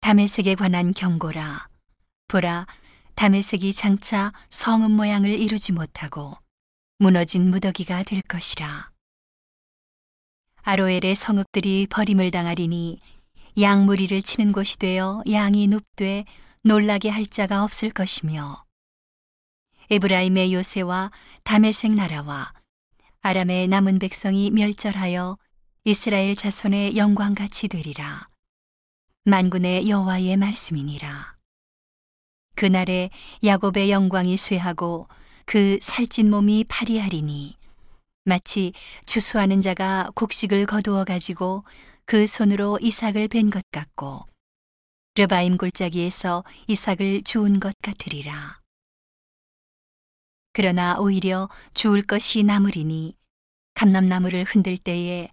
다메섹에 관한 경고라. 보라, 다메섹이 장차 성읍 모양을 이루지 못하고 무너진 무더기가 될 것이라. 아로엘의 성읍들이 버림을 당하리니 양 무리를 치는 곳이 되어 양이 눕되 놀라게 할 자가 없을 것이며 에브라임의 요새와 다메섹 나라와 아람의 남은 백성이 멸절하여 이스라엘 자손의 영광같이 되리라. 만군의 여호와의 말씀이니라. 그날에 야곱의 영광이 쇠하고 그 살찐 몸이 파리하리니 마치 추수하는 자가 곡식을 거두어 가지고 그 손으로 이삭을 벤 것 같고 르바임 골짜기에서 이삭을 주운 것 같으리라. 그러나 오히려 주울 것이 나무리니 감람나무를 흔들 때에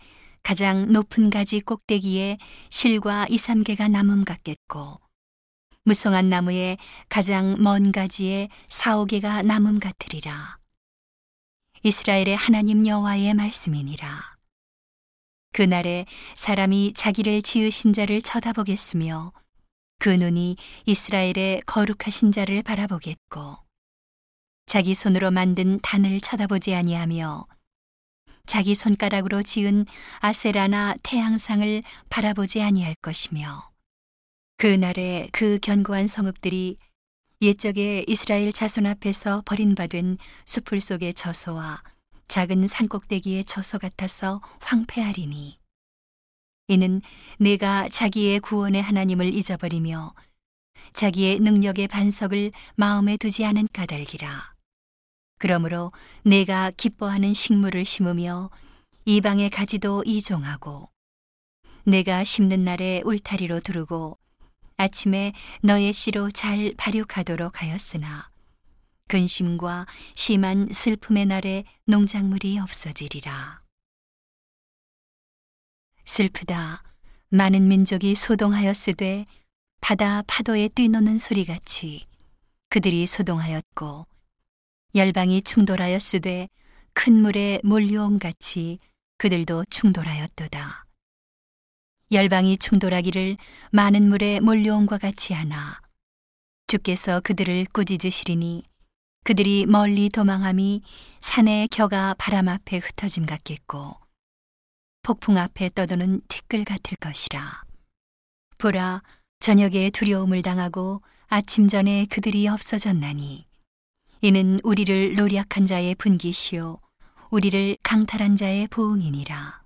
가장 높은 가지 꼭대기에 실과 이삼개가 남음 같겠고 무성한 나무에 가장 먼 가지에 사오 개가 남음 같으리라. 이스라엘의 하나님 여호와의 말씀이니라. 그날에 사람이 자기를 지으신 자를 쳐다보겠으며 그 눈이 이스라엘의 거룩하신 자를 바라보겠고 자기 손으로 만든 단을 쳐다보지 아니하며 자기 손가락으로 지은 아세라나 태양상을 바라보지 아니할 것이며 그날에 그 견고한 성읍들이 옛적에 이스라엘 자손 앞에서 버림받은 수풀 속의 저소와 작은 산꼭대기의 저소 같아서 황폐하리니 이는 내가 자기의 구원의 하나님을 잊어버리며 자기의 능력의 반석을 마음에 두지 않은 까닭이라. 그러므로 내가 기뻐하는 식물을 심으며 이방의 가지도 이종하고 내가 심는 날에 울타리로 두르고 아침에 너의 씨로 잘 발육하도록 하였으나 근심과 심한 슬픔의 날에 농작물이 없어지리라. 슬프다. 많은 민족이 소동하였으되 바다 파도에 뛰노는 소리같이 그들이 소동하였고 열방이 충돌하였으되 큰 물에 몰려옴 같이 그들도 충돌하였도다. 열방이 충돌하기를 많은 물에 몰려옴과 같이 하나 주께서 그들을 꾸짖으시리니 그들이 멀리 도망함이 산의 겨가 바람 앞에 흩어짐 같겠고 폭풍 앞에 떠도는 티끌 같을 것이라. 보라, 저녁에 두려움을 당하고 아침 전에 그들이 없어졌나니 이는 우리를 노력한 자의 분기시요 우리를 강탈한 자의 보응이니라.